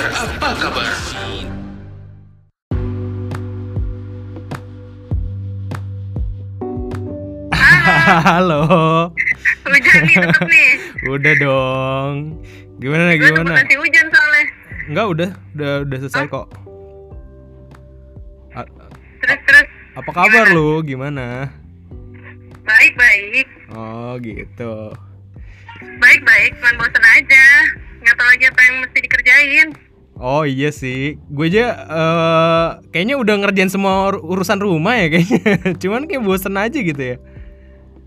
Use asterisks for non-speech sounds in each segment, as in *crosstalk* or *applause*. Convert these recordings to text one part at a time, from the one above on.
kabar? Apa kabar? Halo. Hujan nih tetep nih. *laughs* Udah dong. Gimana Gue gimana? takut kasih hujan soalnya. Enggak, udah udah udah selesai kok. A- Terus terus. apa kabar lu? Gimana? Baik baik. Oh, gitu. Baik baik. Cuman bosan aja. Nggak tahu lagi apa yang mesti dikerjain. Oh iya sih, gue aja eh, kayaknya udah ngerjain semua ur- urusan rumah ya kayaknya. *laughs* Cuman kayak bosen aja gitu ya.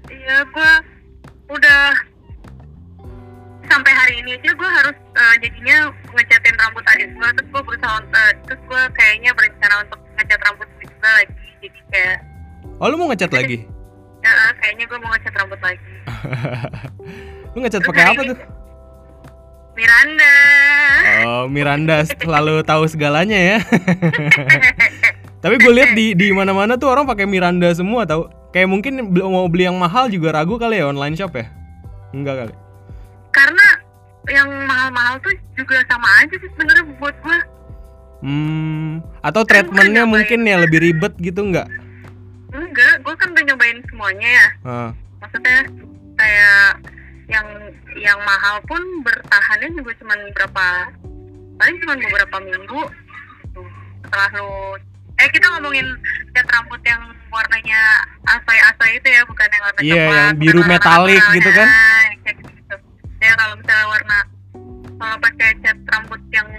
Iya gue udah sampai hari ini aja gue harus eh, jadinya ngecatin rambut adik gue terus gue berusaha eh, terus gue kayaknya berencana untuk ngecat rambut gue juga lagi jadi kayak Oh lu mau ngecat lagi? eh, kayaknya gue mau ngecat rambut lagi *laughs* lu ngecat pakai apa tuh? Miranda Oh Miranda selalu tahu segalanya ya. *laughs* Tapi gue lihat di di mana-mana tuh orang pakai Miranda semua tahu. Kayak mungkin mau beli yang mahal juga ragu kali ya online shop ya? Enggak kali. karena yang mahal-mahal tuh juga sama aja sih sebenarnya buat gue Hmm, atau treatmentnya mungkin ya lebih ribet gitu enggak? enggak gue kan udah nyobain semuanya ya Ah, maksudnya kayak yang yang mahal pun bertahannya juga cuman berapa paling cuman beberapa minggu. Tuh, setelah lu eh kita ngomongin cat rambut yang warnanya asai-asai itu ya bukan yang warna Iya, coklat, yang biru metalik gitu kan? Kayak gitu. Ya kalau misalnya warna kalau pakai cat rambut yang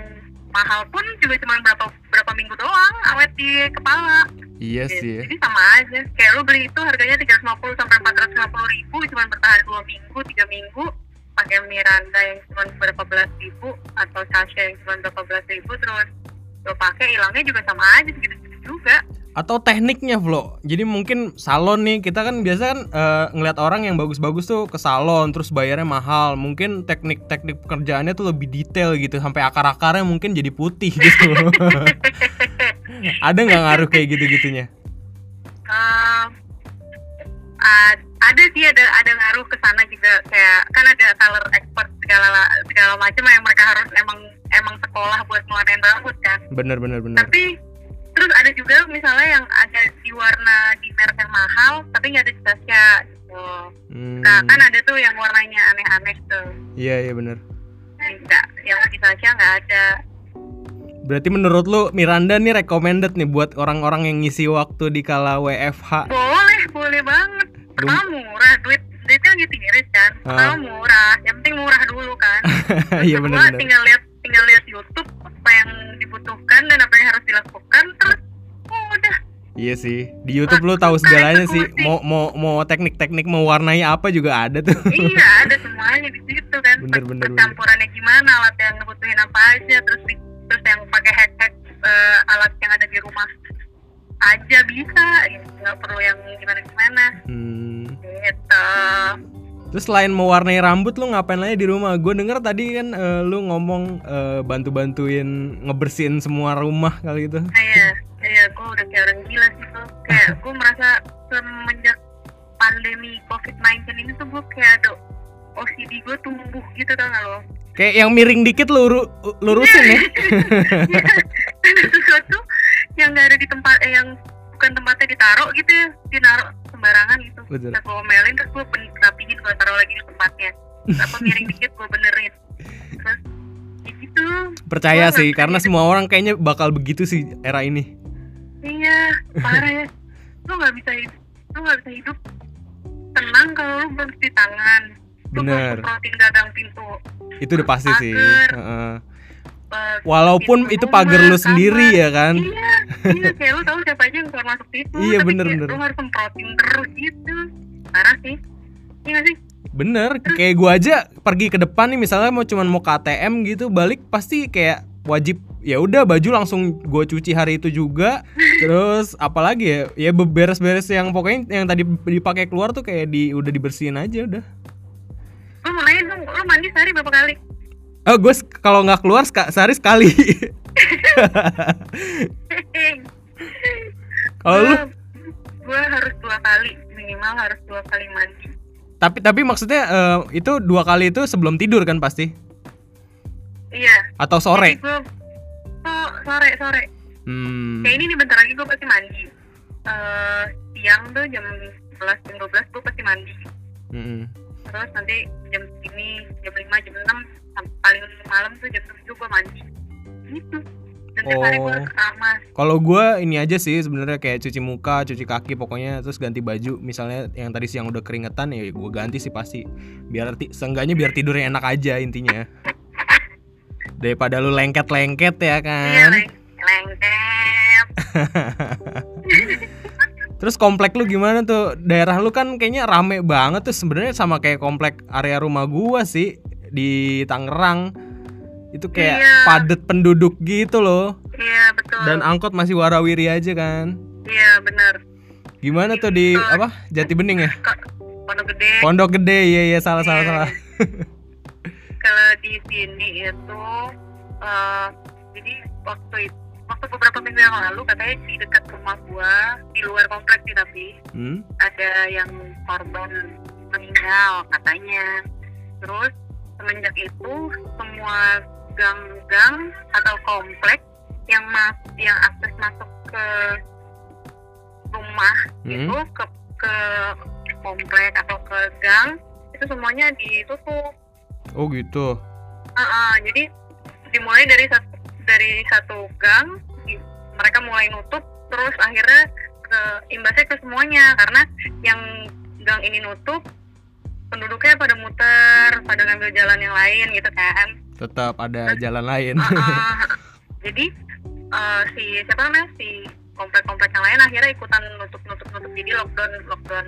mahal pun juga cuma berapa berapa minggu doang awet di kepala iya Gitu. sih. ya. Jadi sama aja. Kayak lu beli itu harganya 350 sampai 450 ribu, cuma bertahan dua minggu, tiga minggu. Pakai Miranda yang cuma berapa belas ribu atau Sasha yang cuma berapa belas ribu, terus lo pakai hilangnya juga sama aja segitu-segitu juga. Atau tekniknya, Flo. Jadi mungkin salon nih, kita kan biasa kan eh, ngeliat orang yang bagus-bagus tuh ke salon, terus bayarnya mahal. Mungkin teknik-teknik pekerjaannya tuh lebih detail gitu, sampai akar-akarnya mungkin jadi putih *laughs* gitu. Ada nggak ngaruh kayak gitu-gitunya? Ehm, a- ada sih ada ada ngaruh ke sana juga kayak kan ada color expert segala segala macam yang mereka harus emang emang sekolah buat ngeluarin rambut kan. Bener bener bener. tapi terus ada juga misalnya yang ada di warna di merek yang mahal tapi nggak ada di Sasha gitu. Hmm, nah kan ada tuh yang warnanya aneh-aneh tuh. Iya iya bener. enggak yang di Sasha nggak ada. Berarti menurut lu Miranda nih recommended nih buat orang-orang yang ngisi waktu di kala WFH. boleh boleh banget. Pertama murah duit duitnya lagi tiris kan. Pertama murah yang penting murah dulu kan. *laughs* Iya bener-bener. tinggal lihat tinggal lihat YouTube yang dibutuhkan dan apa yang harus dilakukan terus oh, udah Iya sih. Di YouTube lu tahu segalanya sih. Mau mau mau teknik-teknik mewarnai apa juga ada tuh. *laughs* iya ada semuanya di situ kan Bener, bener, percampurannya gimana alat yang ngebutuhin apa aja terus terus yang pakai hack hack eh, alat yang ada di rumah aja bisa nggak perlu yang gimana gimana Hmm. gitu Terus selain mewarnai rambut lu ngapain lagi di rumah? Gue denger tadi kan eh, lu ngomong eh, bantu-bantuin ngebersihin semua rumah kali gitu. kayak kayak gue udah kayak orang gila sih tuh kayak gue merasa semenjak pandemi covid-19 ini tuh gue kayak ada OCD gue tumbuh gitu kan lo Kayak yang miring dikit lu uru- lurusin ya. *laughs* ada sesuatu yang nggak ada di tempat eh, yang bukan tempatnya ditaruh gitu ya ditaruh sembarangan gitu Betul. Terus gue omelin terus gue rapihin gue taruh lagi di tempatnya apa miring dikit gue benerin terus ya gitu Percaya Gua sih karena semua orang kayaknya bakal begitu sih era ini. iya parah ya lu nggak bisa hidup lu nggak bisa hidup tenang kalau lu belum cuci tangan lu belum Bener. semprotin gagang pintu Itu udah pasti sih. Pagar. Heeh. Walaupun pintu itu pagar lu sendiri ya kan. Iya, iya kayak lu tahu siapa aja yang keluar masuk situ. Iya, tapi bener, kayak bener. Lu harus semprotin terus gitu. Parah sih. Iya sih? Bener, kayak gua aja pergi ke depan nih misalnya mau cuman mau ke ATM gitu, balik pasti kayak wajib ya udah baju langsung gue cuci hari itu juga. *laughs* Terus apalagi ya, ya beres-beres yang pokoknya yang tadi dipakai keluar tuh kayak di udah dibersihin aja udah. Lu mau nanya dong, lu mandi sehari berapa kali? Oh gue kalau nggak keluar sehari sekali. *laughs* Kalau lu Gue harus dua kali, minimal harus dua kali mandi. tapi tapi maksudnya eh, itu dua kali itu sebelum tidur kan pasti Iya. atau sore? Gue sore sore Hmm. kayak ini nih bentar lagi gue pasti mandi Eh siang tuh jam 11 jam 12 gue pasti mandi Mm-mm. terus nanti jam segini jam 5 jam 6 sam- paling malam tuh jam 7 gue mandi gitu dan tiap hari gue Oh. ke kamar Kalau gua ini aja sih sebenarnya kayak cuci muka, cuci kaki pokoknya terus ganti baju. Misalnya yang tadi siang udah keringetan ya gua ganti sih pasti. Biar ti- seenggaknya biar tidurnya enak aja intinya. Daripada lu lengket-lengket ya iya kan. leng lengket *laughs* Terus komplek lu gimana tuh? Daerah lu kan kayaknya rame banget tuh sebenarnya sama kayak komplek area rumah gua sih di Tangerang. Itu kayak Iya. padet penduduk gitu loh. iya betul Dan angkot masih warawiri aja kan. iya benar Gimana tuh di apa? Jati Bening ya? Pondok gede Pondok Gede, iya iya salah salah Iya. salah. *laughs* kalau di sini itu eh, jadi waktu itu waktu beberapa minggu yang lalu katanya di dekat rumah gua di luar kompleks sih tapi Hmm? ada yang korban meninggal katanya terus semenjak itu semua gang-gang atau komplek yang mas yang akses masuk ke rumah Hmm? itu ke ke komplek atau ke gang itu semuanya ditutup Oh gitu. Ah, ah, jadi dimulai dari satu dari satu gang mereka mulai nutup terus akhirnya ke imbasnya ke semuanya karena yang gang ini nutup penduduknya pada muter pada ngambil jalan yang lain gitu kan Tetap ada jalan lain. Ah. *laughs* jadi eh, si siapa namanya si komplek-komplek yang lain akhirnya ikutan nutup nutup nutup jadi lockdown lockdown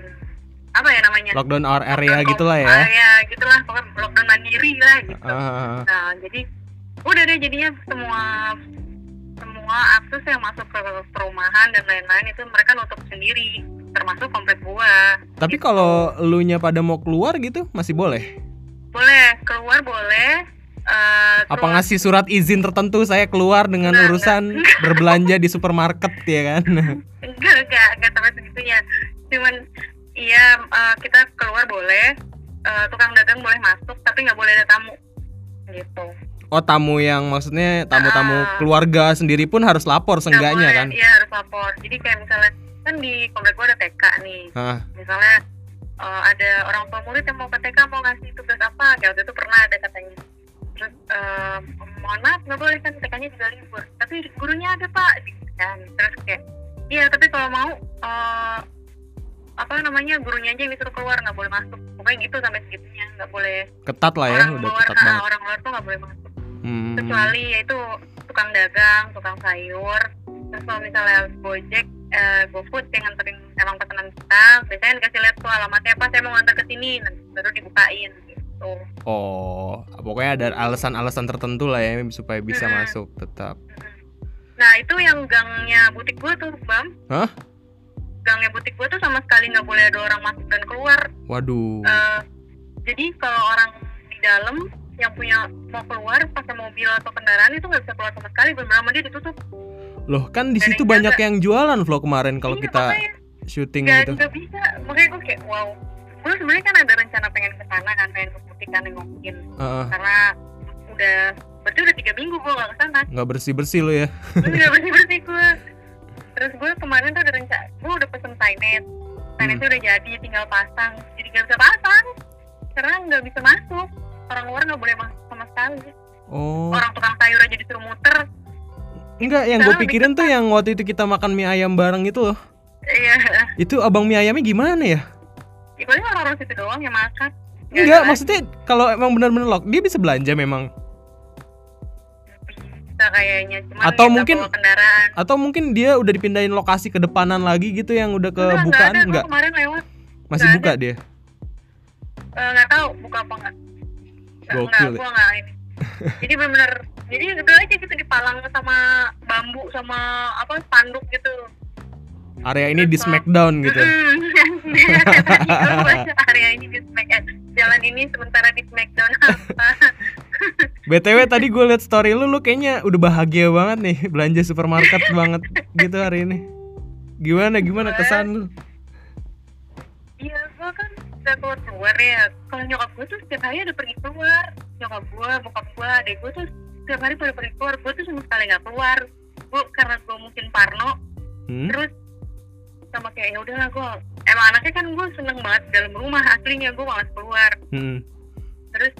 apa ya namanya Lockdown our area Lockdown gitulah ya. ah, ya gitulah pokoknya lockdown mandiri lah gitu Ah, Nah, jadi udah deh jadinya semua semua akses yang masuk ke perumahan dan lain-lain itu mereka nutup sendiri, termasuk komplek gua. tapi kalau lu nya pada mau keluar gitu masih boleh. Boleh keluar boleh. eh, Apa ngasih surat izin tertentu saya keluar dengan Enggak, urusan berbelanja di supermarket ya kan? *laughs* Enggak, enggak, enggak sampai segitunya. Cuman iya eh, kita keluar boleh, eh, tukang dagang boleh masuk, tapi nggak boleh ada tamu. Gitu. Oh tamu yang maksudnya tamu-tamu keluarga sendiri pun harus lapor Nggak seenggaknya boleh, kan? Iya harus lapor. Jadi kayak misalnya kan di komplek gua ada TK nih. Hah, misalnya eh, ada orang tua murid yang mau ke TK mau ngasih tugas apa kayak waktu itu pernah ada katanya. Terus eh, mohon maaf nggak boleh kan TK-nya juga libur. Tapi gurunya ada pak. Kan terus kayak iya tapi kalau mau eh, apa namanya gurunya aja yang disuruh keluar nggak boleh masuk. Pokoknya gitu sampai segitunya nggak boleh ketat lah ya, orang udah luar. ketat ah, banget. orang luar tuh nggak boleh masuk. Hmm. kecuali yaitu tukang dagang, tukang sayur, terus kalau misalnya Gojek, eh, GoFood yang nganterin emang pesanan kita, biasanya dikasih lihat tuh alamatnya apa, saya mau nganter ke sini, nanti baru dibukain gitu. Oh, pokoknya ada alasan-alasan tertentu lah ya supaya bisa Hmm. masuk tetap. Nah itu yang gangnya butik gua tuh, Bam. Hah? Gangnya butik gua tuh sama sekali nggak boleh ada orang masuk dan keluar. Waduh. Eh, jadi kalau orang di dalam yang punya mau keluar pakai mobil atau kendaraan itu nggak bisa keluar sama sekali, benar dia ditutup. Loh, kan di situ banyak jaga. yang jualan vlog kemarin kalau Iya, kita makanya. syuting nggak gitu. nggak bisa. Makanya gue kayak wow. Gue sebenarnya kan ada rencana pengen ke sana kan pengen ke butik kan nengokin Heeh, karena udah berarti udah tiga minggu gue nggak ke sana. Nggak bersih-bersih lo ya. gue nggak *laughs* bersih bersih gue terus gue kemarin tuh ada rencana gue udah pesen signet signetnya udah jadi tinggal pasang. Jadi nggak bisa pasang. Karena nggak bisa masuk. Orang luar nggak boleh masuk sama sekali. Oh. orang tukang sayur aja disuruh muter Enggak, yang gue pikirin tuh yang waktu itu kita makan mie ayam bareng itu loh. iya Itu abang mie ayamnya gimana ya? ya paling orang-orang situ doang yang makan Nggak Enggak, ada maksudnya kalau emang benar-benar lock, dia bisa belanja memang. bisa kayaknya cuman Atau nggak mungkin- kendaraan Atau mungkin dia udah dipindahin lokasi ke depanan lagi gitu yang udah Enggak, kebukaan nggak ada. Gua enggak? kemarin lewat Masih nggak buka dia. Eh, nggak tahu buka apa enggak Nggak, Gokil enggak, ya. gua nggak ini *laughs* jadi benar-benar jadi udah aja gitu dipalang sama bambu sama apa spanduk gitu. Area ini di smackdown gitu. *laughs* Area ini di smack eh, jalan ini sementara di smackdown apa? *laughs* BTW tadi gue liat story lu, lu kayaknya udah bahagia banget nih belanja supermarket *laughs* banget gitu hari ini. Gimana gimana kesan lu? iya gua kan udah keluar keluar ya. Kalau nyokap gua tuh setiap hari ada pergi keluar. Nyokap gua bokap gua adek gua tuh setiap hari pada pergi keluar gua tuh sama sekali nggak keluar gue karena gue mungkin Parno Hmm? terus sama kayak ya udahlah gue emang anaknya kan gue seneng banget dalam rumah aslinya gue malas keluar Hmm. terus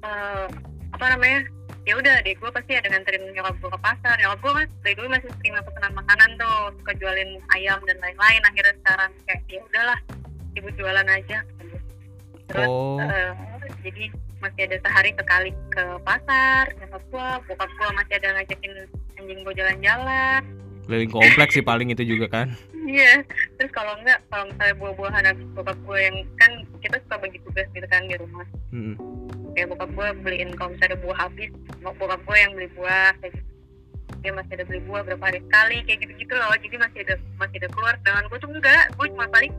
eh, apa namanya ya udah deh gue pasti ada nganterin nyokap gue ke pasar nyokap gue kan dari dulu masih sering pesanan makanan tuh suka jualin ayam dan lain-lain akhirnya sekarang kayak ya udahlah ibu jualan aja terus Oh. eh, jadi masih ada sehari sekali ke pasar nyokap gue bokap gue masih ada ngajakin anjing gue jalan-jalan Keliling kompleks sih paling itu juga kan. Iya, terus kalau enggak, kalau misalnya buah-buahan habis bokap gue yang kan kita suka bagi tugas gitu kan di rumah. Hmm. Kayak bokap gue beliin kalau misalnya ada buah habis, mau bokap gue yang beli buah kayak gitu. Dia masih ada beli buah berapa hari sekali kayak gitu-gitu loh. Jadi masih ada masih ada keluar. Dengan gue tuh enggak, gue cuma paling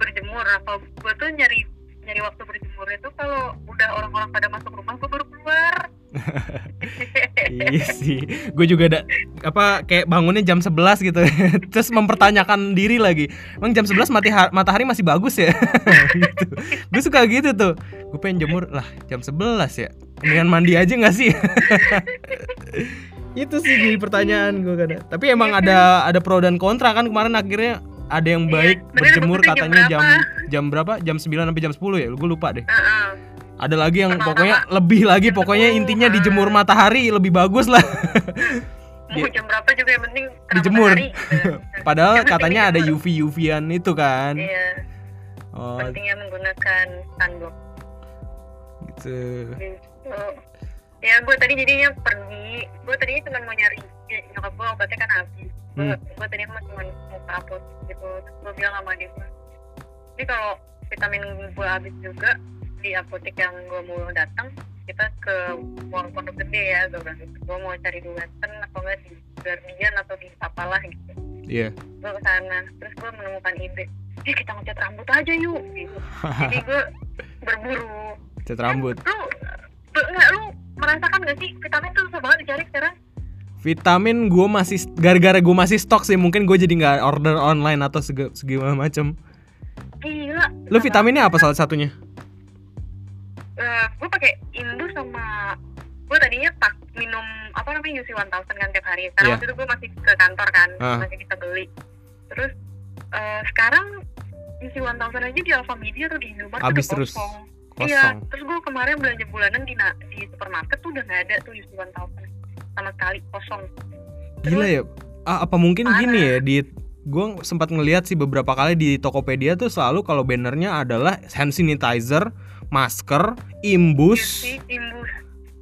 berjemur. Kalau gue tuh nyari nyari waktu berjemur itu kalau udah orang-orang pada masuk rumah gue baru keluar. iya sih. Gue juga ada apa kayak bangunnya jam 11 gitu. *laughs* Terus mempertanyakan diri lagi. Emang jam 11 mati ha- matahari masih bagus ya? *laughs* gitu. Gue suka gitu tuh. Gue pengen jemur lah jam 11 ya. Mendingan mandi aja gak sih? *laughs* itu sih jadi pertanyaan gue kadang. Tapi emang ada ada pro dan kontra kan kemarin akhirnya ada yang Iya, baik sebenarnya berjemur bagusnya jam katanya jam berapa? jam berapa? Jam 9 sampai jam 10 ya? Gue lupa deh. Heeh. Ada lagi yang Pertama, pokoknya lebih lagi jam pokoknya 10, intinya ah. dijemur matahari lebih bagus lah. *laughs* Mau jam berapa juga yang penting Dijemur. matahari, gitu. *laughs* Padahal Yang katanya ada dijemur. UV UV-an itu kan. Iya, Oh, pentingnya menggunakan sunblock. gitu. gitu ya gue tadi jadinya pergi gue tadinya cuma mau nyari ya, nyokap gue obatnya kan habis gue Hmm. gue tadinya mah cuma apotek gitu terus gue bilang sama dia. Ini kalau vitamin gue habis juga di apotek yang gue mau datang kita ke mall pondok gede ya gue bilang gitu. Gue mau cari di Western atau enggak di Guardian atau di apalah gitu. Iya. gue ke sana terus gue menemukan ide. Eh kita ngecat rambut aja yuk gitu. *laughs* Jadi gue berburu. Cat rambut. lu enggak lu merasakan gak sih vitamin tuh susah banget dicari sekarang Vitamin gue masih gara-gara gue masih stok sih mungkin gue jadi nggak order online atau sega, segimana macem. gila Lu vitaminnya apa salah satunya? gue pakai indus sama gue tadinya tak minum apa namanya UC 1000 kan tiap hari karena Iya. waktu itu gue masih ke kantor kan Ah. masih bisa beli terus eh, sekarang UC 1000 aja di Alfamidi atau di Indomaret Habis terus. kosong. Iya, terus gue kemarin belanja bulanan di na- di supermarket tuh udah nggak ada tuh UC 1000 sama sekali kosong. Gila ya. Ah, apa mungkin Parah. gini ya di gue sempat ngeliat sih beberapa kali di Tokopedia tuh selalu kalau bannernya adalah hand sanitizer, masker, imbus. UC imbus.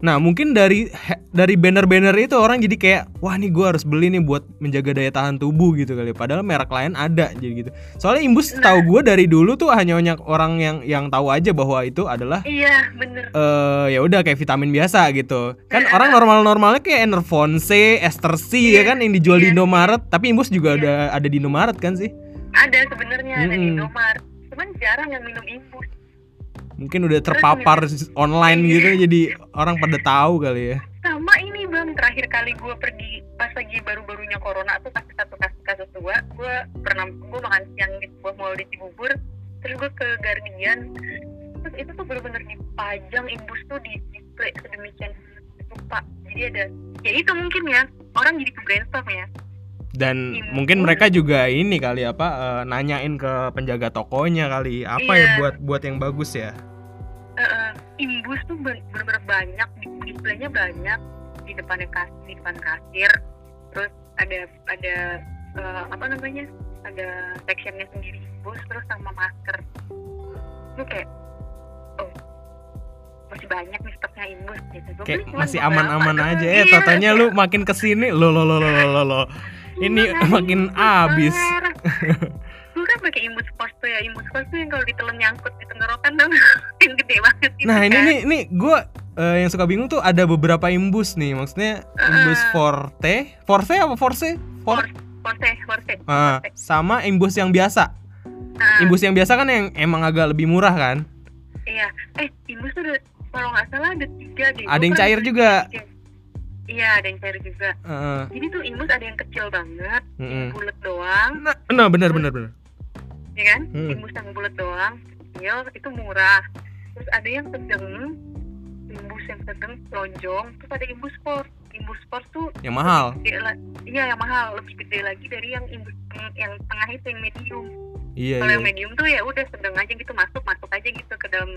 Nah mungkin dari dari banner-banner itu orang jadi kayak wah nih gue harus beli nih buat menjaga daya tahan tubuh gitu kali. Padahal merek lain ada jadi gitu. Soalnya imbus Nah. tahu gue dari dulu tuh hanya banyak orang yang yang tahu aja bahwa itu adalah Iya, bener. eh ya udah kayak vitamin biasa gitu. Kan Iya. orang normal-normalnya kayak Enervon C, Ester C ya Iya. kan yang dijual di Iya. Indomaret. Tapi imbus juga Iya. ada ada di Indomaret kan sih. Ada sebenarnya ada di. Indomaret. Cuman jarang yang minum imbus. Mungkin udah terpapar online Iya. gitu jadi orang pada tahu kali ya. Sama ini bang, terakhir kali gue pergi pas lagi baru-barunya corona tuh pas satu kasus kasus dua, gue pernah gue makan siang di sebuah mall di Cibubur, terus gue ke Guardian, terus itu tuh bener-bener dipajang imbus tuh di display sedemikian rupa. Jadi ada, ya itu mungkin ya orang jadi ke brainstorm ya. Dan Imbus. mungkin mereka juga ini kali apa eh, nanyain ke penjaga tokonya kali apa ya Iya. buat buat yang bagus ya. Eh, eh, imbus tuh ben- bener-bener banyak, di displaynya banyak di depannya kas di depan kasir, terus ada ada eh, apa namanya ada sectionnya sendiri imbus terus sama masker. Lu kayak oh masih banyak nih stoknya imbus gitu. Kayak masih aman-aman aja. Eh Iya, kayak, lu makin ke sini lo lo lo lo lo, lo. *laughs* Ini "Gimana makin abis. Bar?" Gue kan pakai imbus force tuh ya, imbus force tuh yang kalau ditelan nyangkut di tenggorokan dong, *laughs* yang gede banget gitu Nah ini kan. nih nih gue yang suka bingung tuh ada beberapa imbus nih. Maksudnya imbus Ah. forte, forte apa force? For, Force, force. Ah, sama imbus yang biasa. Nah, Imbus yang biasa kan yang emang agak lebih murah kan. Iya, eh imbus tuh kalau nggak salah ada tiga deh. Ada yang cair juga. tiga. Iya, ada yang cair juga. Heeh. Jadi tuh imbus ada yang kecil banget, Mm-mm. bulat doang, Nah, nah benar benar benar. ya kan? Hmm. Imbus yang bulat doang, kecil, itu murah. Terus ada yang sedang, imbus yang sedang lonjong, terus ada imbus sport. Imbus sports tuh Yang mahal. iya yang mahal lebih gede lagi dari yang imbus yang tengah itu yang medium Iya, kalau iya. yang medium tuh ya udah sedang aja gitu masuk masuk aja gitu ke dalam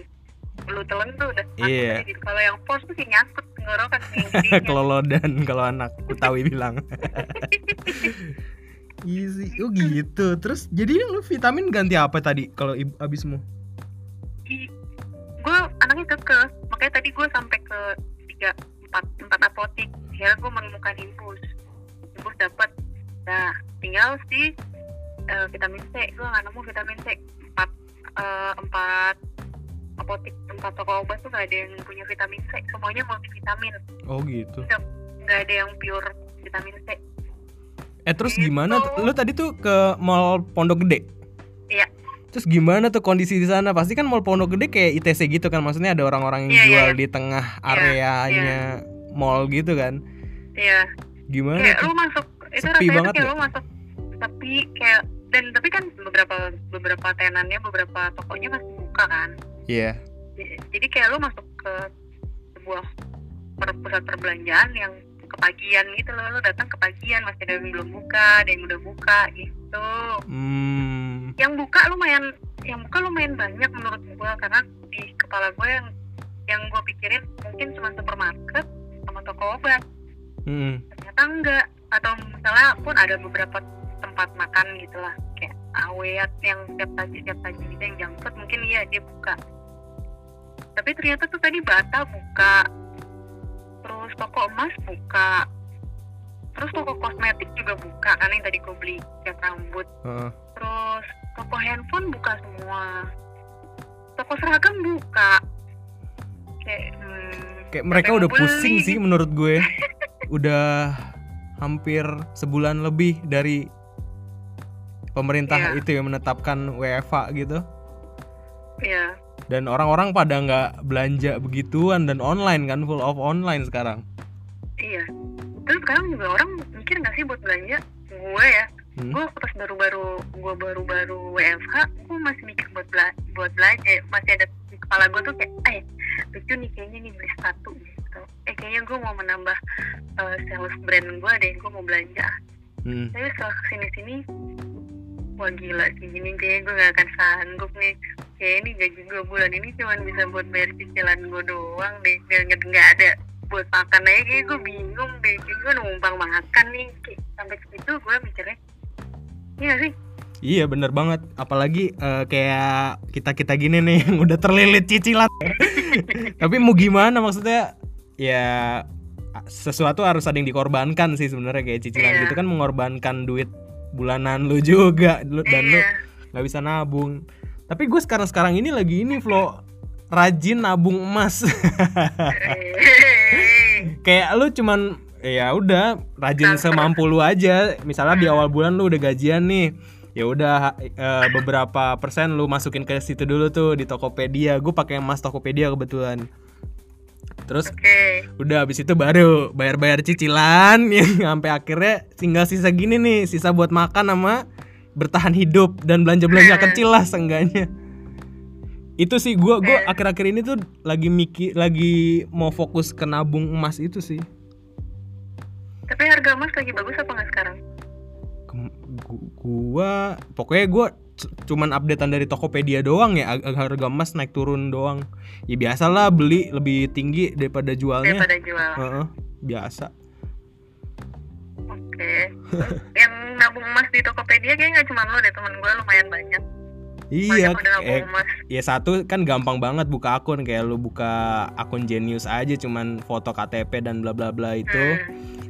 lu telan tuh udah Iya. gitu kalau yang force tuh sih nyangkut tenggorokan gedenya *laughs* Kelolodan kalau anak Betawi bilang. *laughs* Easy. Oh gitu. Terus jadi lu vitamin ganti apa tadi kalau abis mau? gue anaknya keke makanya tadi gue sampai ke tiga empat empat apotik akhirnya gue menemukan infus infus dapat nah tinggal si eh, vitamin C gue nggak nemu vitamin C empat eh, empat apotik empat toko obat tuh gak ada yang punya vitamin C semuanya multivitamin Oh gitu. nggak ada yang pure vitamin C Eh terus Gitu. gimana? Lu tadi tuh ke mall Pondok Gede. Iya. Terus gimana tuh kondisi di sana? Pasti kan mall Pondok Gede kayak ITC gitu kan. Maksudnya ada orang-orang yang Iya, iya, jual iya. di tengah Iya, areanya mall gitu kan. Iya Gimana kayak tuh? lu masuk itu Sepi rasanya banget kayak ya? lu masuk sepi kayak dan tapi kan beberapa beberapa tenannya beberapa tokonya masih buka kan Iya. J- jadi kayak lu masuk ke sebuah per- pusat perbelanjaan yang kepagian gitu loh. Lu datang kepagian masih ada yang belum buka ada yang udah buka gitu. Hmm. yang buka lumayan yang buka lumayan banyak menurut gua. Karena di kepala gue yang yang gue pikirin mungkin cuma supermarket sama toko obat. Hmm. ternyata enggak. Atau misalnya pun ada beberapa tempat makan gitu lah. Kayak awet yang tiap saji tiap saji gitu yang junk food mungkin iya dia buka tapi ternyata tuh tadi bata buka terus toko emas buka terus toko kosmetik juga buka karena yang tadi gue beli cat rambut Heeh. terus toko handphone buka semua toko seragam buka kayak hmm, Kayak mereka udah mau pusing beli? sih menurut gue. *laughs* udah hampir sebulan lebih dari pemerintah Iya. itu yang menetapkan WFA gitu. Iya Dan orang-orang pada nggak belanja begituan dan online kan full of online sekarang. Iya. Terus sekarang juga orang mikir nggak sih buat belanja? Gue ya, Hmm? gue pas baru-baru gue baru-baru WFH, gue masih mikir buat bela buat belanja. Masih ada di kepala gue tuh kayak, eh lucu nih kayaknya nih beli sepatu gitu. Eh kayaknya gue mau menambah eh, sales brand gue deh, gue mau belanja. Hmm. Tapi setelah ke sini-sini, wah gila sih gini kayaknya gue gak akan sanggup nih. Kayak ini gaji gue bulan ini cuma bisa buat bayar cicilan gue doang deh. Biar nggak ada buat makan aja kayak gue bingung deh. Kayak gue numpang makan nih. Kayak, sampai situ gue mikirnya, iya sih? Iya bener banget. Apalagi eh, kayak kita kita gini nih *laughs* yang udah terlilit cicilan. *laughs* Tapi mau gimana maksudnya? Ya sesuatu harus ada yang dikorbankan sih sebenarnya kayak cicilan Iya. gitu kan mengorbankan duit bulanan lu juga lu- dan lu iya. nggak bisa nabung. Tapi gue sekarang sekarang ini lagi ini Flo rajin nabung emas. *laughs* Kayak lu cuman ya udah rajin semampu lu aja misalnya di awal bulan lu udah gajian nih ya udah eh, beberapa persen lu masukin ke situ dulu tuh di Tokopedia gue pakai emas Tokopedia kebetulan terus Oke. udah habis itu baru bayar-bayar cicilan *laughs* yang sampai akhirnya tinggal sisa gini nih sisa buat makan sama bertahan hidup dan belanja-belanja kecil lah seenggaknya itu sih gua gua akhir-akhir ini tuh lagi mikir lagi mau fokus ke nabung emas itu sih Tapi harga emas lagi bagus apa nggak sekarang? Gu- gua pokoknya gua cuman updatean dari Tokopedia doang ya harga emas naik turun doang ya biasalah beli lebih tinggi daripada jualnya Daripada jual. Heeh, biasa Oke. *laughs* yang nabung emas di Tokopedia kayaknya nggak cuma lo deh temen gue lumayan banyak. iya eh, ya satu kan gampang banget buka akun kayak lu buka akun Genius aja cuman foto KTP dan bla bla bla itu Hmm.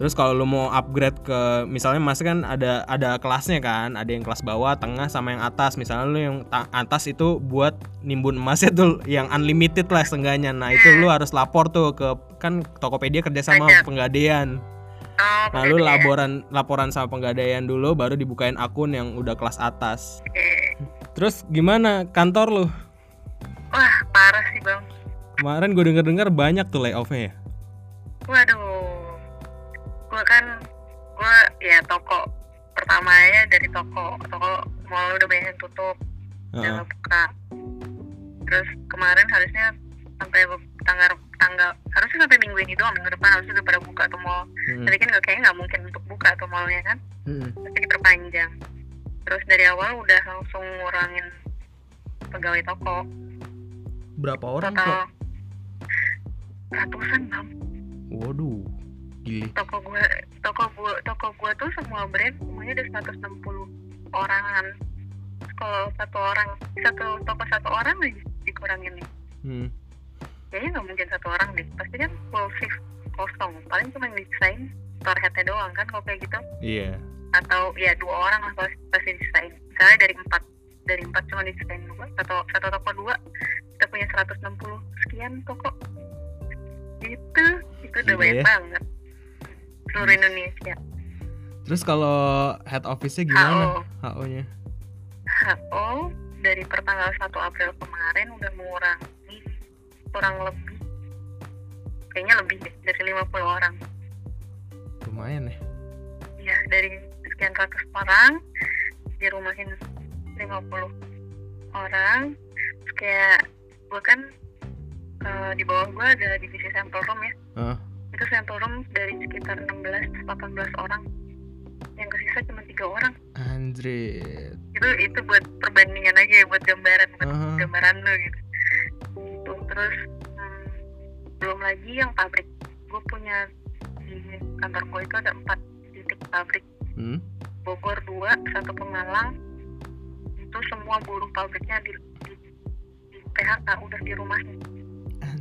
Terus kalau lu mau upgrade ke misalnya masih kan ada ada kelasnya kan, ada yang kelas bawah, tengah sama yang atas. Misalnya lu yang ta- atas itu buat nimbun emasnya tuh yang unlimited lah seenggaknya. Nah, itu lu harus lapor tuh ke kan Tokopedia kerja sama penggadaian. Oh, Nah, lu laporan laporan sama penggadaian dulu baru dibukain akun yang udah kelas atas. Terus gimana kantor lu? Wah, parah sih bang. Kemarin gue denger-dengar banyak tuh layoff-nya ya. Waduh. Gue kan, gue ya toko pertamanya dari toko. Toko mall udah banyak yang tutup, nggak buka. Terus kemarin harusnya sampai tanggal tanggal harusnya sampai minggu ini doang minggu depan harus udah pada buka tuh mall Hmm. tapi kan nggak kayaknya nggak mungkin untuk buka tuh mallnya kan Hmm. pasti diperpanjang terus dari awal udah langsung ngurangin pegawai toko Berapa orang total kok? ratusan bang Waduh, gile. toko gua toko gua toko gua tuh semua brand semuanya ada 160 orangan kalau satu orang satu toko satu orang aja dikurangin nih Hmm. kayaknya nggak mungkin satu orang deh pasti kan full shift kosong paling cuma desain store headnya doang kan kalau kayak gitu Iya. atau ya dua orang lah pasti, pasti desain misalnya dari empat dari empat cuma desain dua satu satu toko dua kita punya 160 sekian toko itu itu udah Gila banyak ya. banget seluruh Indonesia Terus kalau head office-nya gimana? HO-nya? HO dari pertanggal 1 April kemarin udah mengurangi kurang lebih kayaknya lebih deh dari 50 orang Lumayan ya. ya dari sekian ratus orang dirumahin 50 orang Terus kayak gue kan eh, di bawah gue ada divisi sampel room ya Ah. Itu sampel room dari sekitar 16 18 orang. Yang kesisa cuma tiga orang. Anjrit. itu itu buat perbandingan aja ya buat gambaran buat Aha. gambaran lo gitu. Terus hmm, belum lagi yang pabrik. Gue punya di kantor gue itu ada empat titik pabrik. Hmm. Bogor dua satu Pemalang. Itu semua buruh pabriknya di, di, di PHK udah di rumahnya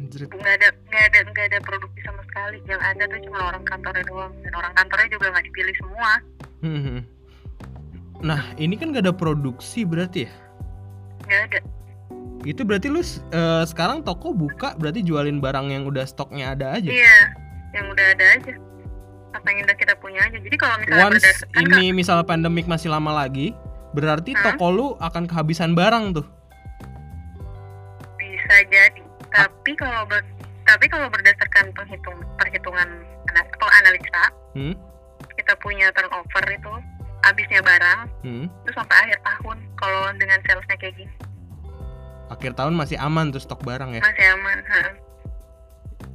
Anjrit. nggak ada nggak ada nggak ada produksi sama sekali yang ada tuh cuma orang kantornya doang dan orang kantornya juga nggak dipilih semua Hmm. Nah, ini kan gak ada produksi berarti ya? nggak ada Itu berarti lu eh, sekarang toko buka berarti jualin barang yang udah stoknya ada aja. iya yang udah ada aja apa yang udah kita punya aja jadi kalau misalnya Once berdasarkan ini misal pandemik masih lama lagi, berarti Hah? toko lu akan kehabisan barang tuh. bisa jadi tapi kalau ber, tapi kalau berdasarkan penghitung perhitungan oh, analisa Hmm? kita punya turnover itu habisnya barang Hmm. itu sampai akhir tahun kalau dengan salesnya kayak gini Akhir tahun masih aman tuh stok barang ya. masih aman ha.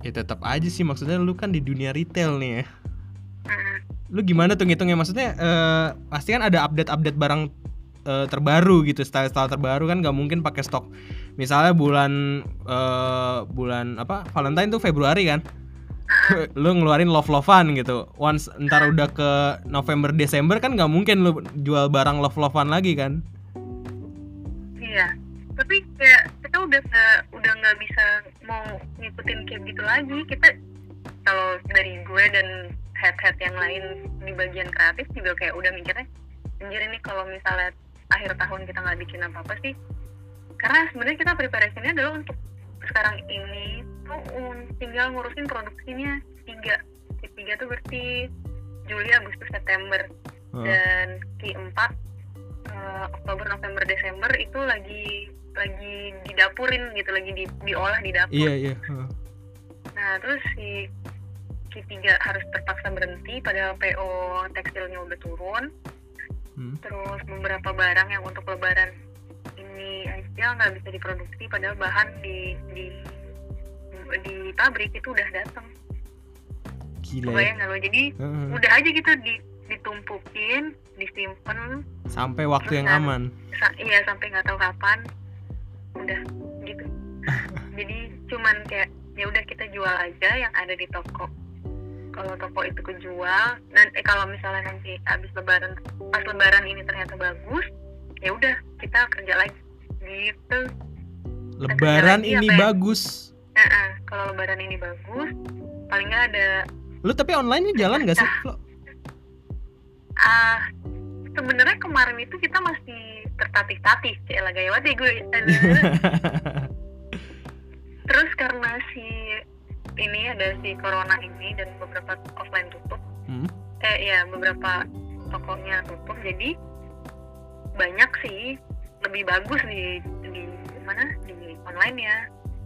Ya tetap aja sih maksudnya lu kan di dunia retail nih ya. Hmm. Lu gimana tuh ngitungnya? Maksudnya eh, pasti kan ada update-update barang eh, terbaru gitu, style-style terbaru kan nggak mungkin pakai stok. Misalnya bulan eh, bulan apa? Valentine tuh Februari kan. *laughs* lu ngeluarin love-lovean gitu. Once ntar udah ke November Desember kan nggak mungkin lu jual barang love-lovean lagi kan. iya tapi kayak kita udah nggak udah nggak bisa mau ngikutin kayak gitu lagi kita kalau dari gue dan head-head yang lain di bagian kreatif juga kayak udah mikirnya anjir ini kalau misalnya akhir tahun kita nggak bikin apa-apa sih karena sebenarnya kita preparationnya adalah untuk sekarang ini tuh tinggal ngurusin produksinya tiga tiga tuh berarti Juli Agustus September Heeh. dan Q4 eh, Oktober November Desember itu lagi lagi didapurin gitu lagi di, diolah di dapur Iya iya. heeh. nah terus si Q3 harus terpaksa berhenti padahal PO tekstilnya udah turun Hmm. terus beberapa barang yang untuk lebaran ini aja nggak bisa diproduksi padahal bahan di di di pabrik itu udah datang Gila. Ya. lo jadi Heeh. udah aja gitu di, ditumpukin disimpan Sampai waktu yang Terus, aman. sa- iya sampai nggak tahu kapan udah gitu *laughs* jadi cuman kayak ya udah kita jual aja yang ada di toko kalau toko itu kejual dan eh kalau misalnya nanti habis lebaran pas lebaran ini ternyata bagus ya udah kita kerja lagi gitu Lebaran lagi ini ya? bagus. Nah, kalau lebaran ini bagus paling nggak ada Lu tapi online-nya jalan gak sih? *laughs* Flo? ah sebenarnya kemarin itu kita masih tertatih-tatih kayak lagi gue *laughs* terus karena si ini ada si corona ini dan beberapa offline tutup Hmm. eh ya beberapa tokonya tutup jadi banyak sih lebih bagus di di mana di online ya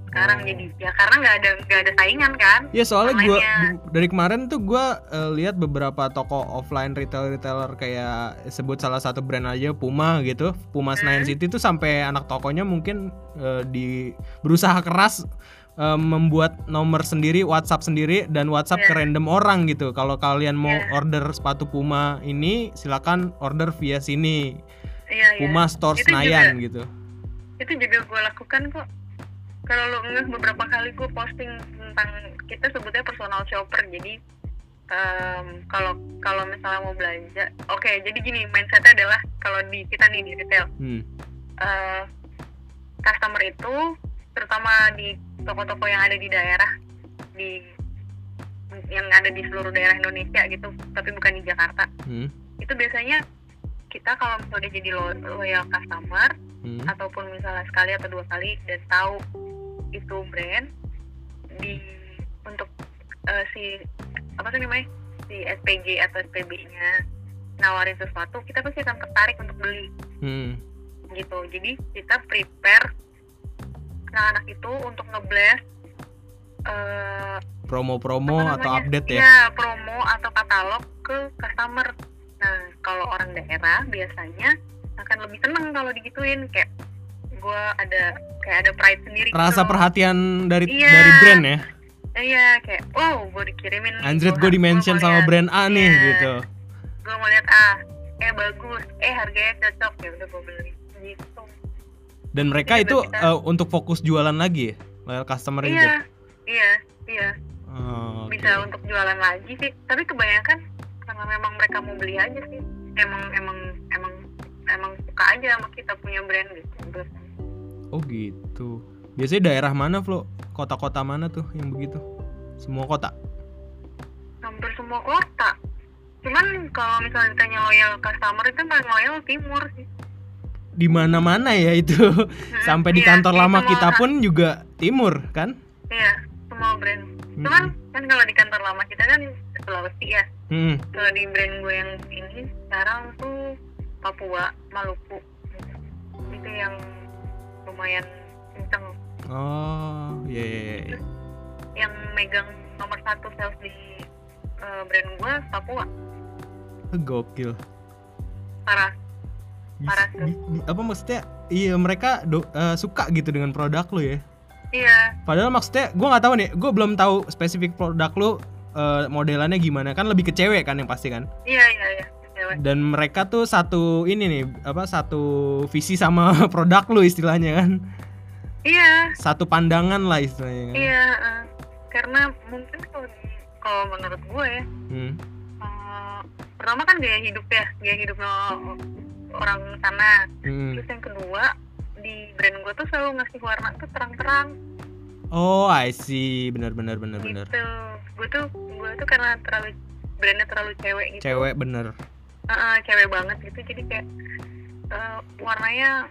sekarang Oh. jadi ya karena nggak ada nggak ada saingan kan Ya soalnya gua Online-nya. dari kemarin tuh gua eh, lihat beberapa toko offline retail retailer kayak sebut salah satu brand aja Puma gitu, Puma Senayan Hmm. City tuh sampai anak tokonya mungkin eh, di berusaha keras eh, membuat nomor sendiri, WhatsApp sendiri dan WhatsApp ke Iya. random orang gitu. Kalau kalian mau Iya. order sepatu Puma ini silakan order via sini. iya iya Puma Store Itu Senayan gitu. itu juga gue lakukan kok kalau lo ngeh beberapa kali gue posting tentang kita sebutnya personal shopper jadi kalau kalau misalnya mau belanja oke jadi gini mindsetnya adalah kalau di kita nih di retail Hmm. eh, customer itu terutama di toko-toko yang ada di daerah di yang ada di seluruh daerah Indonesia gitu tapi bukan di Jakarta Hmm. itu biasanya kita kalau misalnya jadi lo- loyal customer Hmm. ataupun misalnya sekali atau dua kali dan tahu itu brand di untuk eh, si apa sih namanya si SPG atau SPB-nya nawarin sesuatu kita pasti akan tertarik untuk beli Hmm. gitu jadi kita prepare anak-anak itu untuk ngeblast eh, Promo-promo atau update ya. Iya, promo atau katalog ke customer. Nah, kalau orang daerah biasanya akan lebih tenang kalau digituin kayak gua ada kayak ada pride sendiri Rasa gitu. perhatian dari Iya. dari brand ya. Iya, kayak wow, gue dikirimin Anjrit gue di mention sama brand A nih Iya. gitu. Gue mau lihat ah, eh bagus, eh harganya cocok ya udah gue beli gitu. Dan mereka Iya, itu kita- eh, untuk fokus jualan lagi ya, loyal customer itu. Iya, iya, iya. Oh, oke. bisa untuk jualan lagi sih tapi kebanyakan karena memang mereka mau beli aja sih emang emang emang emang suka aja sama kita punya brand gitu Terus, Oh gitu. Biasanya daerah mana, Flo? Kota-kota mana tuh yang begitu? Semua kota. hampir semua kota cuman kalau misalnya ditanya loyal customer itu paling loyal timur sih Di mana-mana ya itu. Hmm, *laughs* Sampai di iya, kantor iya, lama kita pun juga timur, kan? iya semua brand cuman kan kalau di kantor lama kita kan Sulawesi ya Hmm. kalau di brand gue yang ini sekarang tuh Papua Maluku itu yang lumayan kenceng Oh, iya iya iya. yang megang nomor satu sales di eh, brand gue Papua Gokil. parah Parah tuh. di- di- apa maksudnya? Iya mereka do- eh, suka gitu dengan produk lu ya. iya Padahal maksudnya gue nggak tahu nih, gue belum tahu spesifik produk lu eh, modelannya gimana kan lebih ke cewek kan yang pasti kan. iya iya iya cewek Dan mereka tuh satu ini nih apa satu visi sama *laughs* produk lu istilahnya kan. iya Satu pandangan lah istilahnya kan. iya eh, karena mungkin kalau kalau menurut gue ya Hmm. eh, pertama kan gaya hidup ya gaya hidup no- orang sana Hmm. terus yang kedua di brand gue tuh selalu ngasih warna tuh terang-terang. Oh, I see. Benar benar benar benar. gitu. Gue tuh gue tuh karena terlalu brandnya terlalu cewek gitu. Cewek bener. Heeh, cewek banget gitu. Jadi kayak eh, warnanya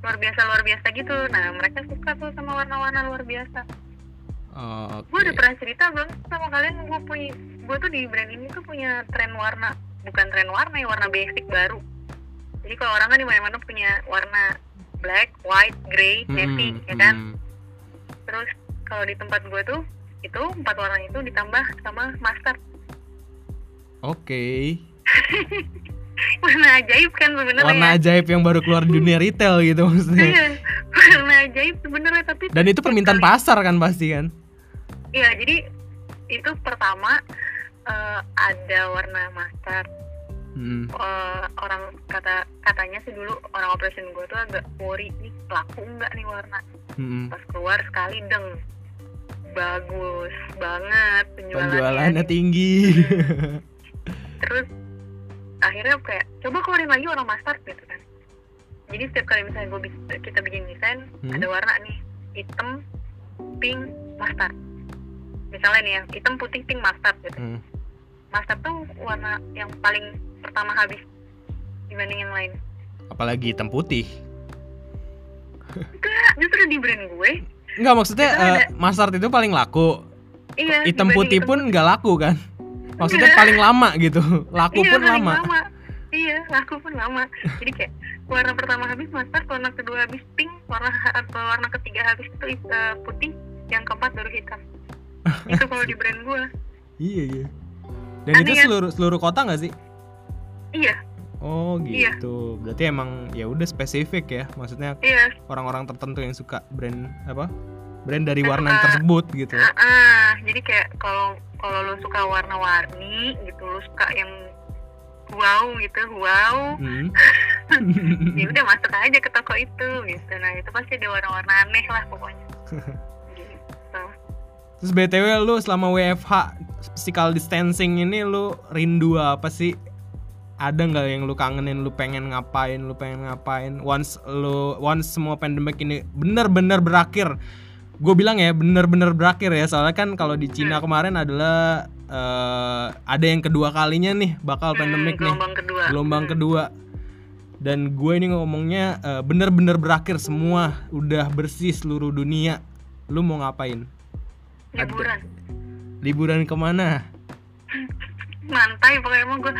luar biasa luar biasa gitu. Nah mereka suka tuh sama warna-warna luar biasa. Oh, gue udah pernah cerita belum sama kalian? Gue punya gue tuh di brand ini tuh punya tren warna bukan tren warna ya warna basic baru jadi kalau orang kan di mana-mana punya warna black, white, grey, navy, Mm-mm, ya kan mm. terus kalau di tempat gue tuh itu empat warna itu ditambah sama mustard Oke. *laughs* warna ajaib kan sebenarnya Warna ya. ajaib yang baru keluar di dunia retail gitu maksudnya. Iya, warna ajaib sebenarnya tapi Dan itu permintaan pasar kan pasti kan. Iya, jadi itu pertama eh, ada warna mustard. Hmm. Eh, orang kata katanya sih dulu orang operation gue tuh agak worry nih laku nggak nih warna. Mm-mm. Pas keluar sekali deng, bagus banget penjualannya. Penjualannya tinggi. *laughs* Terus akhirnya kayak coba keluarin lagi warna mustard gitu kan. Jadi setiap kali misalnya gue kita bikin desain Hmm. ada warna nih hitam, pink, mustard. Misalnya nih ya hitam, putih, pink, mustard gitu. Hmm. Mustard tuh warna yang paling pertama habis dibanding yang lain. Apalagi hitam putih. Enggak, justru di brand gue. Enggak maksudnya Itu ada. mustard itu paling laku. Iya. Hitam putih hitam pun nggak laku kan. Maksudnya paling lama gitu. Laku iya, pun paling lama. Iya, laku pun lama. Jadi kayak warna pertama habis mustard, warna kedua habis pink, warna atau warna ketiga habis itu putih, yang keempat baru hitam. itu kalau di brand gue. Iya iya. Dan Aneh itu kan? seluruh seluruh kota nggak sih? Iya, Oh Iya. gitu. Berarti emang ya udah spesifik ya. Maksudnya iya, orang-orang tertentu yang suka brand apa? brand dari warna yang tersebut gitu Ah, ah. jadi kayak kalau kalau lu suka warna-warni gitu lu suka yang wow gitu wow Hmm. *laughs* ya udah masuk aja ke toko itu gitu nah itu pasti ada warna-warna aneh lah pokoknya *laughs* gitu Terus BTW lu selama WFH physical distancing ini lu rindu apa sih? Ada nggak yang lu kangenin, lu pengen ngapain, lu pengen ngapain? Once lu once semua pandemic ini bener-bener berakhir. Gue bilang ya bener-bener berakhir ya. Soalnya kan kalau di Cina kemarin adalah eh, ada yang kedua kalinya nih bakal pandemic Hmm, nih. gelombang kedua. Gelombang kedua. Dan gue ini ngomongnya eh, bener-bener berakhir semua. Udah bersih seluruh dunia. Lu mau ngapain? Liburan liburan ke mana? Mantai pokoknya emang gue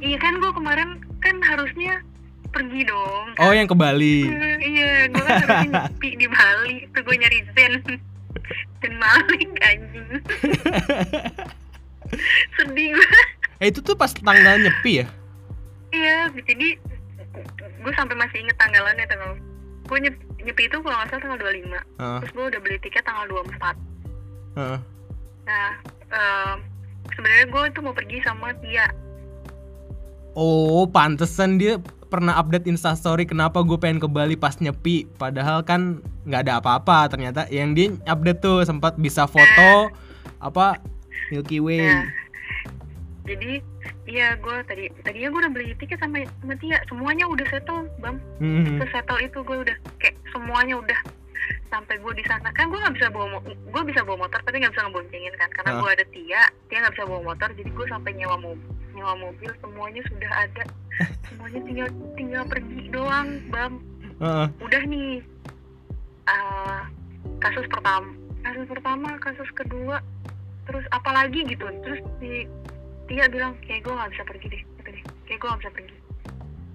iya kan gue kemarin kan harusnya pergi dong. Oh yang ke Bali. Eh, iya gue kan harusnya *laughs* nyepi di Bali. Tuh gue nyari Zen. Dan Malik anjing. *laughs* Sedih gue eh itu tuh pas tanggal nyepi ya? Iya jadi gue sampai masih inget tanggalannya tanggal gue nyep, nyepi itu kalau nggak salah tanggal 25 Heeh, terus gue udah beli tiket tanggal 24 heeh. Nah em, sebenarnya gue tuh mau pergi sama Tia. Oh pantesan dia pernah update instastory kenapa gue pengen ke Bali pas nyepi. Padahal kan nggak ada apa-apa. Ternyata yang dia update tuh sempat bisa foto apa Milky Way. Nah, jadi iya gue tadi tadinya gue udah beli tiket sama sama Tia. Semuanya udah settle bang. Hmm, sesettle itu gue udah kayak semuanya udah sampai gue di sana. Kan gue nggak bisa bawa gue bisa bawa motor tapi nggak bisa ngeboncengin kan. Karena Ah. gue ada Tia Tia nggak bisa bawa motor jadi gue sampai nyewa mobil nyewa mobil semuanya sudah ada. *laughs* Semuanya tinggal tinggal pergi doang bam. Heeh. udah nih eh, kasus pertama kasus pertama kasus kedua terus apa lagi gitu. Terus si Tia bilang kayak gue nggak bisa pergi deh deh kayak gue nggak bisa pergi.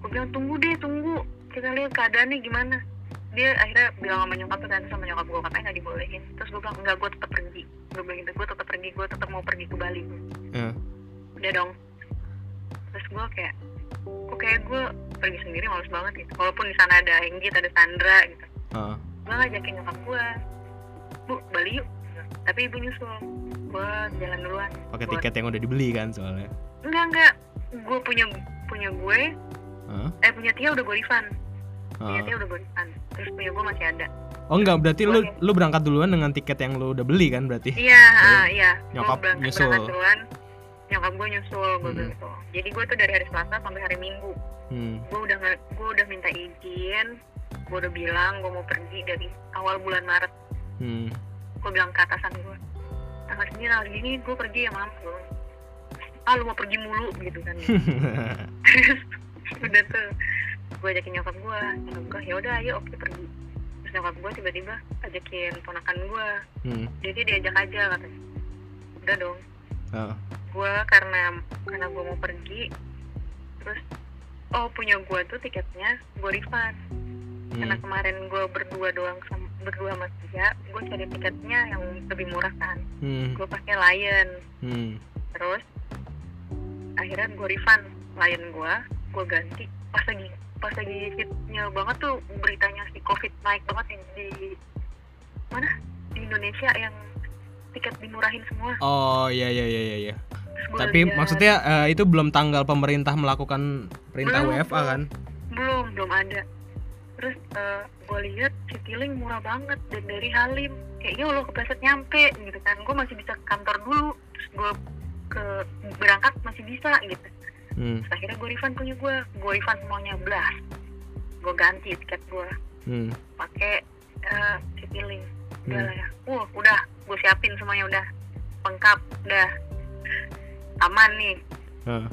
Gue bilang tunggu deh tunggu. Kita lihat keadaannya gimana dia akhirnya bilang sama nyokap kan sama nyokap gue katanya nggak dibolehin. Terus gue bilang enggak gue tetap pergi. Gue bilang gitu gue tetap pergi gue tetap mau pergi ke Bali. Heeh. udah dong. Terus gue kayak kayak gue pergi sendiri males banget gitu. Walaupun di sana ada Enggit ada Sandra gitu. Heeh. gue ngajakin nyokap gue bu Bali yuk. Tapi ibu nyusul. Gue jalan duluan. Pakai tiket yang udah dibeli kan soalnya? Enggak enggak gue punya punya gue Heeh. eh punya Tia udah gue refund Tia udah gue refund terus punya gue masih ada. Oh enggak berarti lu Boleh. lu berangkat duluan dengan tiket yang lu udah beli kan berarti? Iya ah, iya. Nyokap gue berangkat, nyusul. berangkat duluan. Nyokap gue nyusul gue Hmm. gitu. Jadi gue tuh dari hari Selasa sampai hari Minggu. Hmm. gue udah gue udah minta izin gue udah bilang gue mau pergi dari awal bulan Maret. Hmm. gue bilang ke atasan gue tanggal segini tanggal segini gue pergi ya mam gue ah lu mau pergi mulu gitu kan. Terus *laughs* *laughs* udah tuh gue ajakin nyokap gue nyokap gue ya udah ayo oke pergi terus nyokap gue tiba-tiba ajakin ponakan gue hmm. jadi diajak aja katanya udah dong Heeh. gue karena karena gue mau pergi terus oh punya gue tuh tiketnya gue refund karena Hmm. kemarin gue berdua doang sama berdua sama dia gue cari tiketnya yang lebih murah kan Hmm. gue pakai Lion Hmm. terus akhirnya gue refund Lion gue gue ganti pas lagi pas lagi fitnya banget tuh beritanya si covid naik banget yang di mana? Di Indonesia yang tiket dimurahin semua. Oh iya iya iya iya, iya. Tapi lihat- maksudnya eh, itu belum tanggal pemerintah melakukan perintah Belum, WFA kan? belum belum ada. Terus gue lihat Citylink murah banget dan dari Halim. Kayak ya Allah kepleset nyampe gitu kan. Gue masih bisa ke kantor dulu terus gue ke berangkat masih bisa gitu Hmm. Terus akhirnya gue refund punya gue gue refund semuanya belas. Gue ganti tiket gue Hmm. pakai uh, Citylink. Udah Hmm. lah ya. Uh udah. Gue siapin semuanya udah. Lengkap udah. Aman nih. Heeh.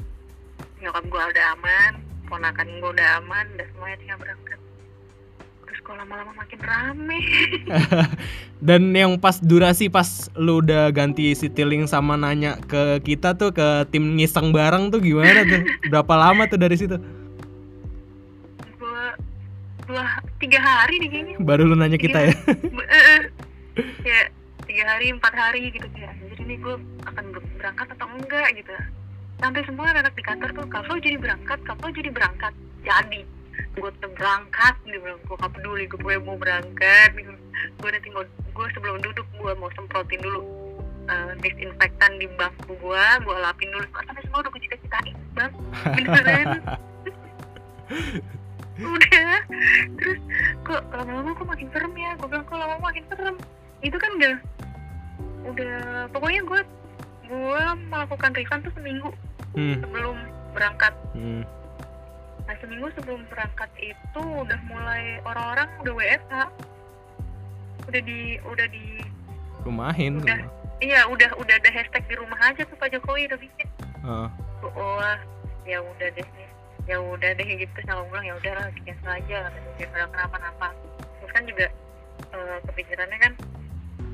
nyokap gue udah aman. Ponakan gue udah aman. Udah semuanya tinggal berangkat kok lama-lama makin rame. *laughs* Dan yang pas durasi pas lu udah ganti Citylink sama nanya ke kita tuh ke tim ngiseng bareng tuh gimana tuh? Berapa lama tuh dari situ? dua tiga hari nih kayaknya. Baru lu nanya kita ya? Ya tiga hari empat hari gitu. Kayak jadi ini gue akan ber- berangkat atau enggak gitu. Sampai semua anak di kantor tuh kalau jadi berangkat kalau jadi berangkat. Jadi gue berangkat dia bilang gue gak peduli gue pokoknya mau berangkat. Gue nanti mau gue sebelum duduk gue mau semprotin dulu eh, disinfektan di bangku gue gue lapin dulu. Soalnya semua udah gue cita-citain bang? Beneran? *laughs* Udah. Terus kok lama-lama kok makin serem ya? Gue bilang kok lama-lama makin serem? Itu kan udah udah pokoknya gue gue melakukan refund tuh seminggu hmm. sebelum berangkat. Hmm. Nah seminggu sebelum berangkat itu udah mulai orang-orang udah WFH udah di udah di rumahin Udah. iya udah udah ada hashtag di rumah aja tuh Pak Jokowi udah bikin. Ah. oh ya udah deh ya udah deh gitu. Sama gue bilang ya udahlah cancel aja daripada kenapa-napa. Terus kan juga eh, kepikirannya kan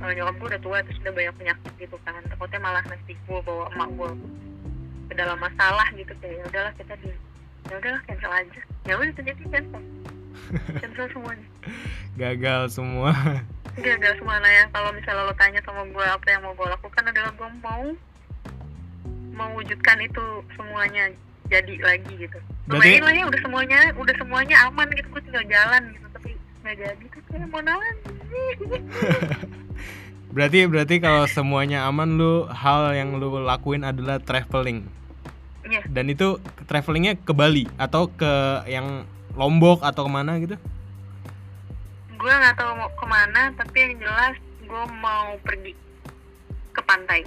eh, nyokap gue udah tua terus udah banyak penyakit gitu kan. Takutnya malah nanti gue bawa emak gue ke dalam masalah gitu kayak ya udahlah kita di ya udahlah cancel aja. Ya udah terjadi cancel. *laughs* Cancel semuanya. Gagal semua. Gagal semua nah ya kalau misalnya lo tanya sama gue apa yang mau gue lakukan adalah gue mau mewujudkan itu semuanya jadi lagi gitu. Berarti- lah ya udah semuanya udah semuanya aman gitu. Gue tinggal jalan gitu tapi nggak jadi. Tuh kayak mau nangis *laughs* berarti berarti kalau semuanya aman lu hal yang lu lakuin adalah traveling Iya. dan itu travelingnya ke Bali atau ke yang Lombok atau ke mana gitu gue nggak tahu mau ke mana tapi yang jelas gue mau pergi ke pantai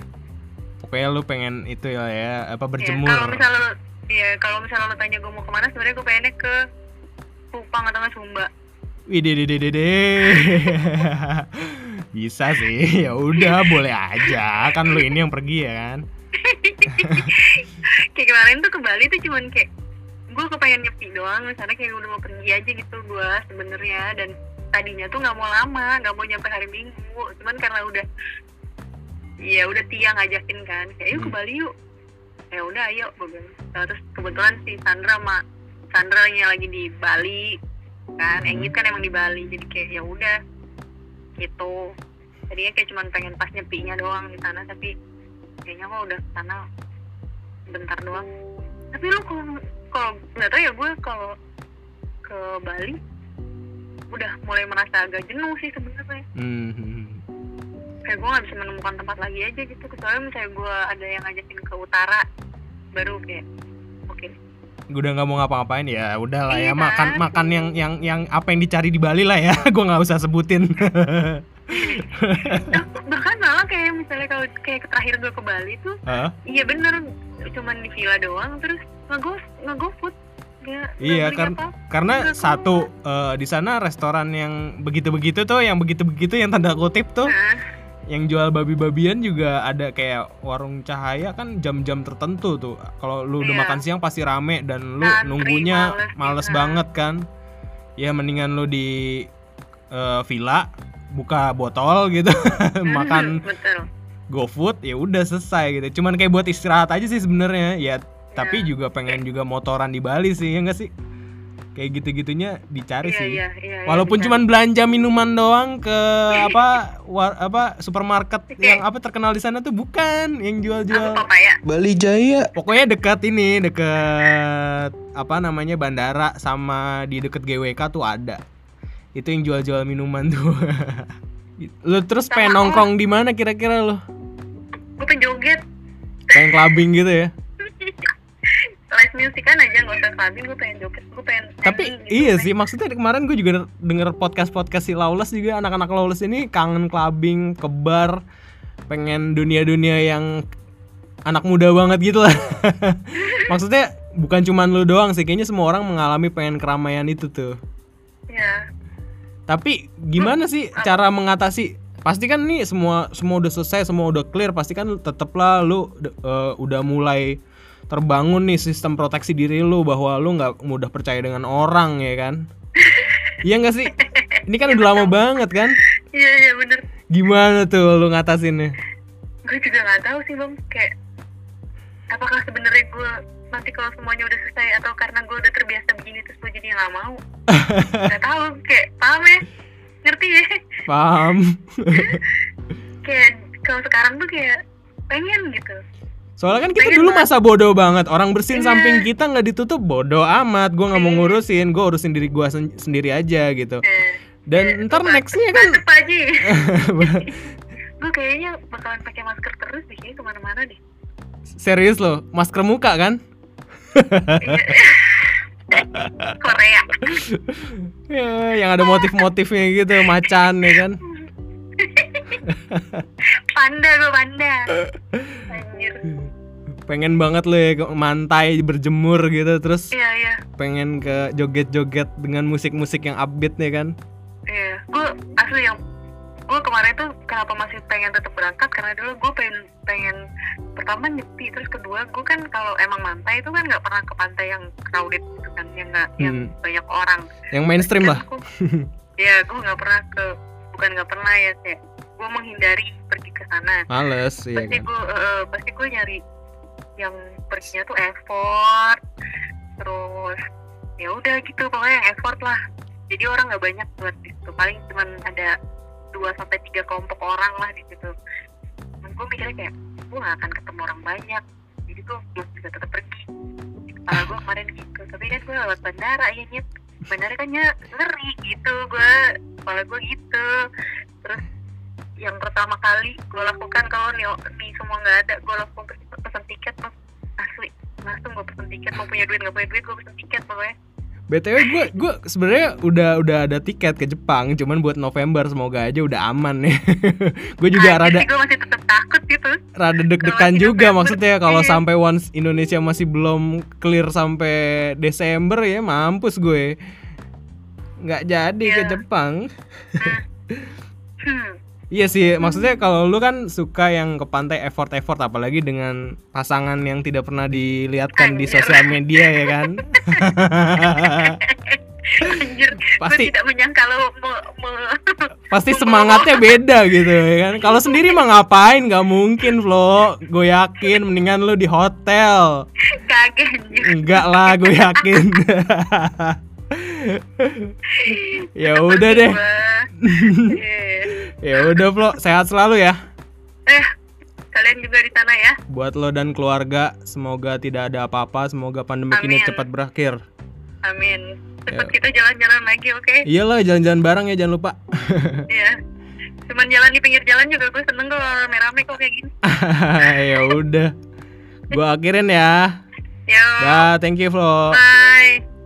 pokoknya lu pengen itu ya, ya apa Ya, berjemur kalau misalnya lo ya kalau misalnya lo tanya gue mau ke mana sebenarnya gue pengennya ke Kupang atau nggak Sumba Wih, dede dede dede. Bisa sih, ya udah boleh aja. Kan lu ini yang pergi ya kan. *laughs* kayak kemarin tuh ke Bali tuh cuman kayak gue kepengen nyepi doang misalnya kayak udah mau pergi aja gitu gue sebenarnya. Dan tadinya tuh nggak mau lama nggak mau nyampe hari minggu. Cuman karena udah ya udah tiang ngajakin kan kayak yuk ke Hmm. Bali yuk. Ya udah ayo gue Nah, terus kebetulan si Sandra sama Sandra nya lagi di Bali kan Hmm. Enggit kan emang di Bali. Jadi kayak ya udah gitu. Tadinya kayak cuman pengen pas nyepinya doang di sana tapi kayaknya kok udah sana bentar doang tapi lu kalau kalau nggak tahu ya gue kalau ke Bali udah mulai merasa agak jenuh sih sebenarnya Hmm. kayak gue nggak bisa menemukan tempat lagi aja gitu kecuali misalnya gue ada yang ngajakin ke utara baru kayak oke Gue udah nggak mau ngapa-ngapain ya, udah lah ya Iya. makan makan yang yang yang apa yang dicari di Bali lah ya. *laughs* Gue nggak usah sebutin. Nah, bahkan misalnya kalau kayak terakhir gue ke Bali tuh Hah? iya bener cuman di villa doang terus ngego ngego food Nggak- nggak Iya kan apa. karena satu eh, di sana restoran yang begitu-begitu tuh, yang begitu-begitu yang tanda kutip tuh, Nah, yang jual babi-babian juga ada kayak warung cahaya kan jam-jam tertentu tuh. Kalau lu udah Iya. makan siang pasti rame dan lu nunggunya males, males iya. banget kan. Ya mendingan lu di eh, villa buka botol gitu, *laughs* makan betul GoFood ya udah selesai gitu. Cuman kayak buat istirahat aja sih sebenarnya. Ya tapi Iya. juga pengen juga motoran di Bali sih ya enggak sih? Kayak gitu-gitunya dicari iya sih. iya iya Walaupun cuman belanja minuman doang ke *laughs* apa war, apa supermarket yang apa terkenal di sana tuh bukan yang jual-jual. papaya Bali Jaya. Pokoknya dekat ini, dekat apa namanya bandara sama di deket GWK tuh ada. Itu yang jual-jual minuman *laughs* tuh. lu terus Sama pengen nongkrong di mana kira-kira lu? gue pengen joget Pengen clubbing gitu ya? *laughs* live music kan aja nggak usah clubbing gue pengen joget gue pengen Tapi nyanyi gitu, iya pengen- sih maksudnya kemarin gue juga denger podcast podcast si Lawless juga anak-anak Lawless ini kangen clubbing ke bar pengen dunia-dunia yang anak muda banget gitu lah. *laughs* maksudnya bukan cuman lu doang sih kayaknya semua orang mengalami pengen keramaian itu tuh. ya Tapi gimana sih cara mengatasi? Pasti kan nih semua semua udah selesai, semua udah clear, pasti kan tetep lah lu eh, udah mulai terbangun nih sistem proteksi diri lu bahwa lu nggak mudah percaya dengan orang ya kan? Iya nggak sih? Ini kan udah lama banget kan? iya iya bener Gimana tuh lu ngatasinnya? gue juga nggak tahu sih bang kayak apakah sebenarnya gue nanti kalau semuanya udah selesai atau karena gue udah terbiasa begini terus gue jadi nggak mau *laughs* nggak tahu kayak paham ya ngerti ya Paham? *laughs* kayak kalau sekarang tuh kayak pengen gitu Soalnya kan kita Pengen dulu banget. masa bodoh banget. Orang bersin Iya. samping kita nggak ditutup bodoh amat. Gua nggak mau Iya. ngurusin. Gue urusin diri gua sen- sendiri aja gitu. eh, Dan ntar nextnya kan *laughs* gue kayaknya bakalan pakai masker terus deh kayaknya ke mana-mana deh serius loh, masker muka kan? Korea. Ya, yang ada motif-motifnya gitu, macan ya kan? panda gue panda. Anjir. Pengen banget lo ya ke mantai berjemur gitu, terus iya iya. pengen ke joget-joget dengan musik-musik yang upbeat ya kan? iya. Gue asli yang gue kemarin tuh kenapa masih pengen tetap berangkat karena dulu gue pengen pengen pertama nyepi terus kedua gue kan kalau emang mantai itu kan nggak pernah ke pantai yang crowded gitu kan yang nggak yang Hmm. banyak orang Yang mainstream lah. ya gue nggak pernah ke bukan nggak pernah ya kayak gue menghindari pergi ke sana Males, iya pasti kan? gue eh, pasti gue nyari yang perginya tuh effort terus ya udah gitu pokoknya yang effort lah jadi orang nggak banyak buat di situ paling cuman ada dua sampai tiga kelompok orang lah di situ. Dan gue mikirnya kayak gue gak akan ketemu orang banyak. Jadi gue belum bisa tetap pergi. Kepala gue kemarin gitu. Tapi kan gue lewat bandara ya nyet. Bandara kan ny- ngeri gitu gue kepala gue gitu. Terus yang pertama kali gue lakukan kalau nih, nih semua nggak ada gue langsung pesen tiket mas. Asli langsung gue pesen tiket mau punya duit nggak punya duit gue pesen tiket pokoknya BTW gue gue sebenarnya udah udah ada tiket ke Jepang, cuman buat November semoga aja udah aman ya. *laughs* gue juga rada gue masih tetap takut gitu rada deg-degan juga November, maksudnya kalau iya. sampai once Indonesia masih belum clear sampai Desember ya mampus gue. nggak jadi ke Iya. Jepang. *laughs* hmm. Iya sih, maksudnya kalau lu kan suka yang ke pantai effort-effort apalagi dengan pasangan yang tidak pernah dilihatkan di Anjir. sosial media ya kan. anjir Pasti- tidak menyangka lo me- me- Pasti semangatnya *laughs* beda gitu ya kan. Kalau sendiri mah ngapain? Gak mungkin, Flo. Gue yakin mendingan lu di hotel. anjir Enggak lah, gue yakin. *laughs* *laughs* ya udah deh. Eh, *laughs* Ya udah, Flo. Sehat selalu ya. eh kalian juga di sana ya Buat lo dan keluarga, semoga tidak ada apa-apa. Semoga pandemi ini Amin. cepat berakhir. amin cepat Ya. kita jalan-jalan lagi oke Iyalah, jalan-jalan bareng ya, jangan lupa. *laughs* Iya. Cuman jalan di pinggir jalan juga gue seneng kalau rame-rame kok kayak gini. ya udah. Gue akhirin ya. Dah, thank you, Flo. Bye.